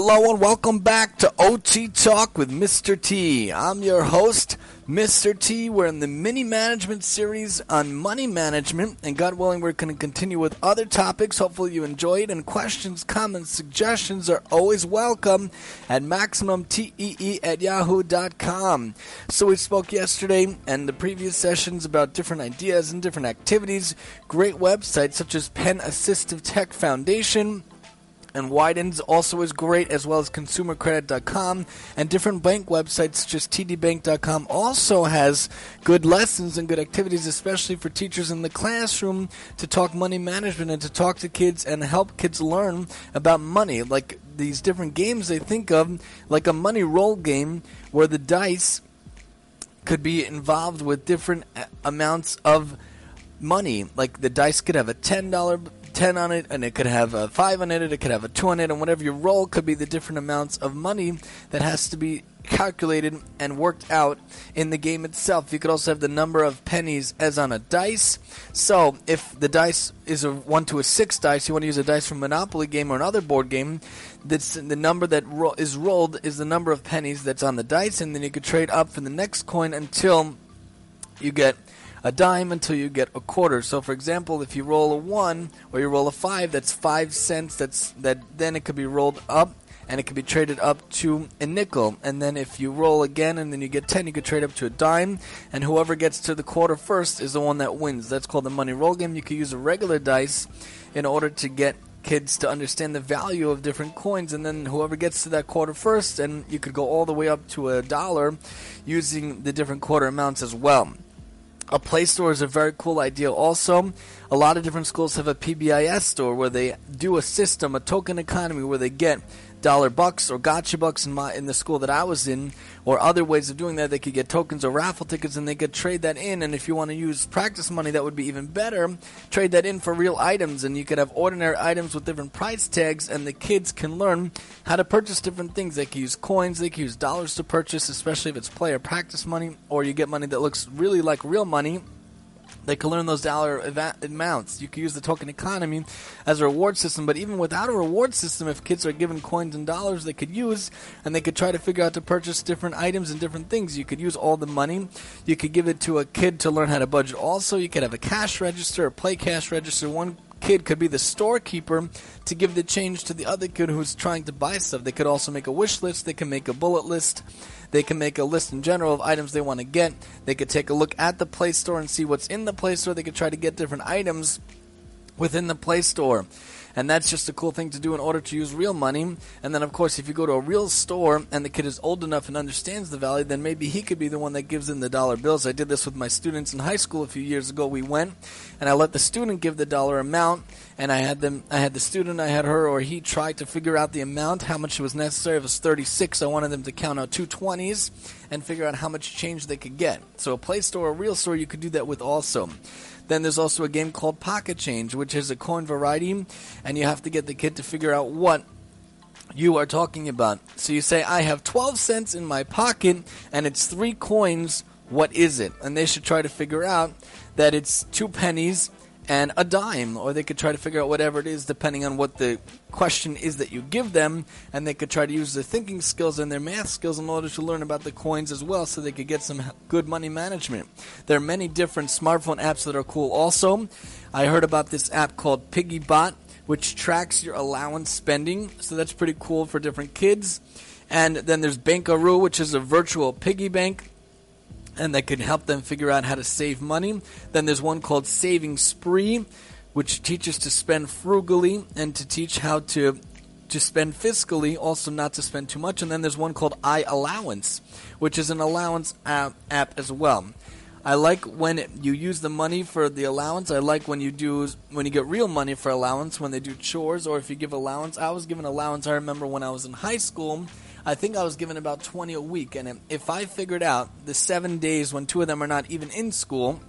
Hello and welcome back to OT Talk with Mr. T. I'm your host, Mr. T. We're in the mini management series on money management, and God willing, we're going to continue with other topics. Hopefully, you enjoy it. And questions, comments, suggestions are always welcome at MaximumTEE at yahoo.com. So, we spoke yesterday and the previous sessions about different ideas and different activities. Great websites such as Penn Assistive Tech Foundation and Widens also is great, as well as ConsumerCredit.com and different bank websites such as TDBank.com also has good lessons and good activities, especially for teachers in the classroom to talk money management and to talk to kids and help kids learn about money, like these different games they think of, like a money roll game where the dice could be involved with different amounts of money. Like the dice could have a ten dollar 10 on it, and it could have a 5 on it, it could have a 2 on it, and whatever you roll could be the different amounts of money that has to be calculated and worked out in the game itself. You could also have the number of pennies as on a dice. So if the dice is a 1 to a 6 dice, you want to use a dice from Monopoly game or another board game, that's the number that ro- is rolled is the number of pennies that's on the dice, and then you could trade up for the next coin until you get a dime until you get a quarter. So, for example, if you roll a one or you roll a five, that's five cents. That's that. Then it could be rolled up and it can be traded up to a nickel. And then if you roll again and then you get 10, you could trade up to a dime. And whoever gets to the quarter first is the one that wins. That's called the money roll game. You could use a regular dice in order to get kids to understand the value of different coins. And then whoever gets to that quarter first, and you could go all the way up to a dollar using the different quarter amounts as well. A Play Store is a very cool idea. Also, a lot of different schools have a PBIS store where they do a system, a token economy, where they get dollar bucks or gotcha bucks in my in the school that I was in, or other ways of doing that. They could get tokens or raffle tickets, and they could trade that in. And if you want to use practice money, that would be even better. Trade that in for real items, and you could have ordinary items with different price tags, and the kids can learn how to purchase different things. They can use coins, they can use dollars to purchase, especially if it's player practice money, or you get money that looks really like real money they can learn those dollar amounts. You can use the token economy as a reward system, but even without a reward system, if kids are given coins and dollars they could use, and they could try to figure out to purchase different items and different things, you could use all the money. You could give it to a kid to learn how to budget. Also, you could have a cash register, a play cash register. One kid could be the storekeeper to give the change to the other kid who's trying to buy stuff. They could also make a wish list. They can make a bullet list. They can make a list in general of items they want to get. They could take a look at the Play Store and see what's in the Play Store. They could try to get different items within the Play Store. And that's just a cool thing to do in order to use real money. And then, of course, if you go to a real store and the kid is old enough and understands the value, then maybe he could be the one that gives in the dollar bills. I did this with my students in high school a few years ago. We went and I let the student give the dollar amount, and I had them. I had the student, I had her, or he tried to figure out the amount, how much was necessary. If it was 36, I wanted them to count out two 20s and figure out how much change they could get. So a play store, a real store, you could do that with also. Then there's also a game called Pocket Change, which is a coin variety, and you have to get the kid to figure out what you are talking about. So you say, I have 12 cents in my pocket, and it's three coins. What is it? And they should try to figure out that it's two pennies and a dime, or they could try to figure out whatever it is depending on what the question is that you give them, and they could try to use their thinking skills and their math skills in order to learn about the coins as well so they could get some good money management. There are many different smartphone apps that are cool also. I heard about this app called PiggyBot, which tracks your allowance spending, so that's pretty cool for different kids. And then there's Bankaroo, which is a virtual piggy bank and that can help them figure out how to save money. Then there's one called Saving Spree, which teaches to spend frugally and to teach how to to spend fiscally, also not to spend too much. And then there's one called iAllowance, which is an allowance app, app as well. I like when you use the money for the allowance. I like when you do when you get real money for allowance when they do chores or if you give allowance. I was given allowance. I remember when I was in high school I think I was given about 20 a week. And if I figured out the seven days when two of them are not even in school,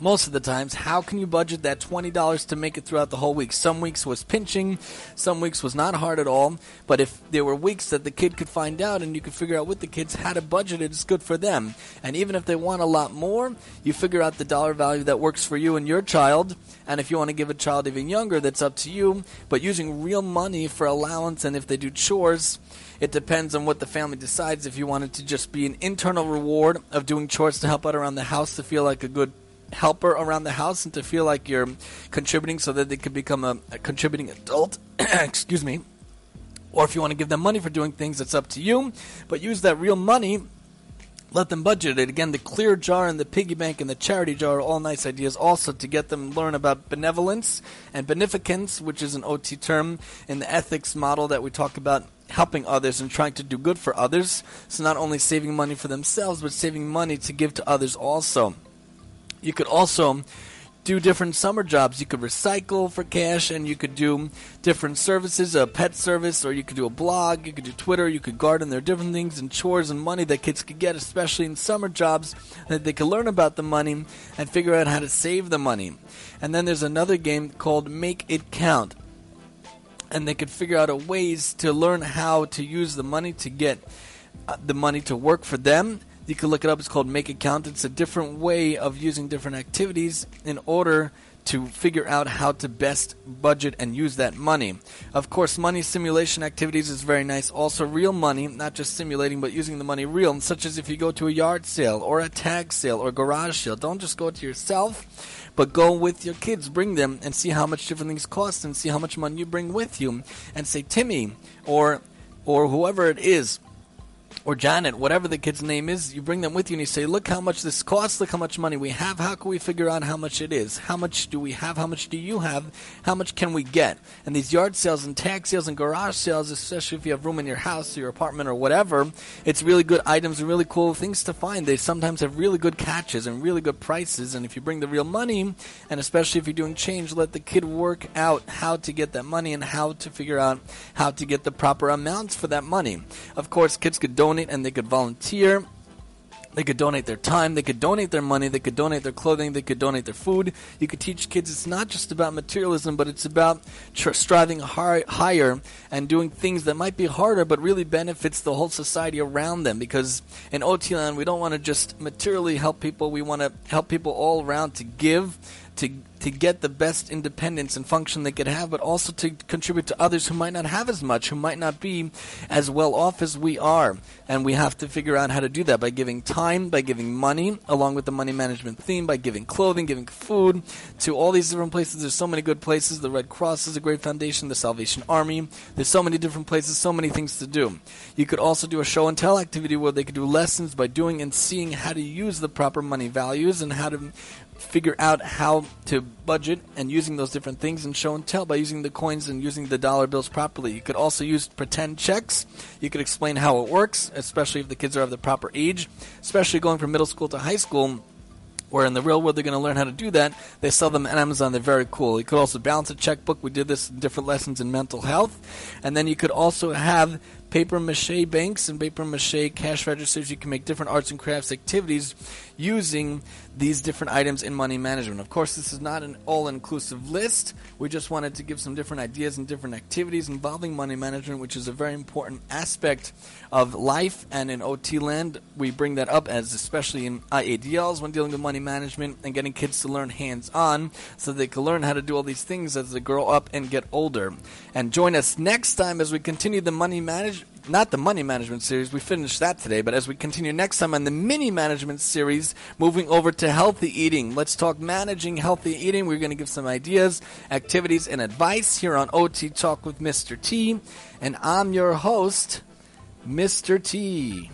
most of the times, how can you budget that $20 to make it throughout the whole week? Some weeks was pinching, some weeks was not hard at all, but if there were weeks that the kid could find out and you could figure out with the kids how to budget it, it's good for them. And even if they want a lot more, you figure out the dollar value that works for you and your child. And if you want to give a child even younger, that's up to you. But using real money for allowance and if they do chores, it depends on what the family decides. If you want it to just be an internal reward of doing chores to help out around the house to feel like a good helper around the house and to feel like you're contributing so that they can become a, a contributing adult. Excuse me. Or if you want to give them money for doing things, it's up to you. But use that real money. Let them budget it. Again, the clear jar and the piggy bank and the charity jar are all nice ideas also to get them learn about benevolence and beneficence, which is an OT term in the ethics model that we talk about helping others and trying to do good for others. So not only saving money for themselves, but saving money to give to others also. You could also do different summer jobs. You could recycle for cash, and you could do different services, a pet service, or you could do a blog, you could do Twitter, you could garden. There are different things and chores and money that kids could get, especially in summer jobs, that they could learn about the money and figure out how to save the money. And then there's another game called Make It Count. And they could figure out ways to learn how to use the money to get uh, the money to work for them you can look it up. It's called Make It Count. It's a different way of using different activities in order to figure out how to best budget and use that money. Of course, money simulation activities is very nice. Also, real money, not just simulating, but using the money real, such as if you go to a yard sale or a tag sale or garage sale. Don't just go to yourself, but go with your kids. Bring them and see how much different things cost and see how much money you bring with you. And say, Timmy, or or whoever it is or Janet, whatever the kid's name is, you bring them with you and you say, Look how much this costs, look how much money we have, how can we figure out how much it is? How much do we have? How much do you have? How much can we get? And these yard sales and tag sales and garage sales, especially if you have room in your house or your apartment or whatever, it's really good items and really cool things to find. They sometimes have really good catches and really good prices. And if you bring the real money, and especially if you're doing change, let the kid work out how to get that money and how to figure out how to get the proper amounts for that money. Of course, kids could donate donate and they could volunteer. They could donate their time, they could donate their money, they could donate their clothing, they could donate their food. You could teach kids it's not just about materialism, but it's about tr- striving high, higher and doing things that might be harder, but really benefits the whole society around them. Because in OT land, we don't want to just materially help people, we want to help people all around to give, to to get the best independence and function they could have, but also to contribute to others who might not have as much, who might not be as well off as we are. And we have to figure out how to do that by giving time, by giving money, along with the money management theme, by giving clothing, giving food to all these different places. There's so many good places. The Red Cross is a great foundation, the Salvation Army. There's so many different places, so many things to do. You could also do a show and tell activity where they could do lessons by doing and seeing how to use the proper money values and how to figure out how to budget and using those different things and show and tell by using the coins and using the dollar bills properly. You could also use pretend checks. You could explain how it works, especially if the kids are of the proper age, especially going from middle school to high school where in the real world they're going to learn how to do that. They sell them on Amazon. They're very cool. You could also balance a checkbook. We did this in different lessons in mental health. And then you could also have paper mache banks and paper mache cash registers. You can make different arts and crafts activities using these different items in money management. Of course, this is not an all inclusive list. We just wanted to give some different ideas and different activities involving money management, which is a very important aspect of life. And in OT land, we bring that up as especially in IADLs when dealing with money management and getting kids to learn hands on so they can learn how to do all these things as they grow up and get older. And join us next time as we continue the money management not the money management series. We finished that today, but as we continue next time on the mini management series, moving over to healthy eating. Let's talk managing healthy eating. We're going to give some ideas, activities, and advice here on OT Talk with Mr. T. And I'm your host, Mr. T.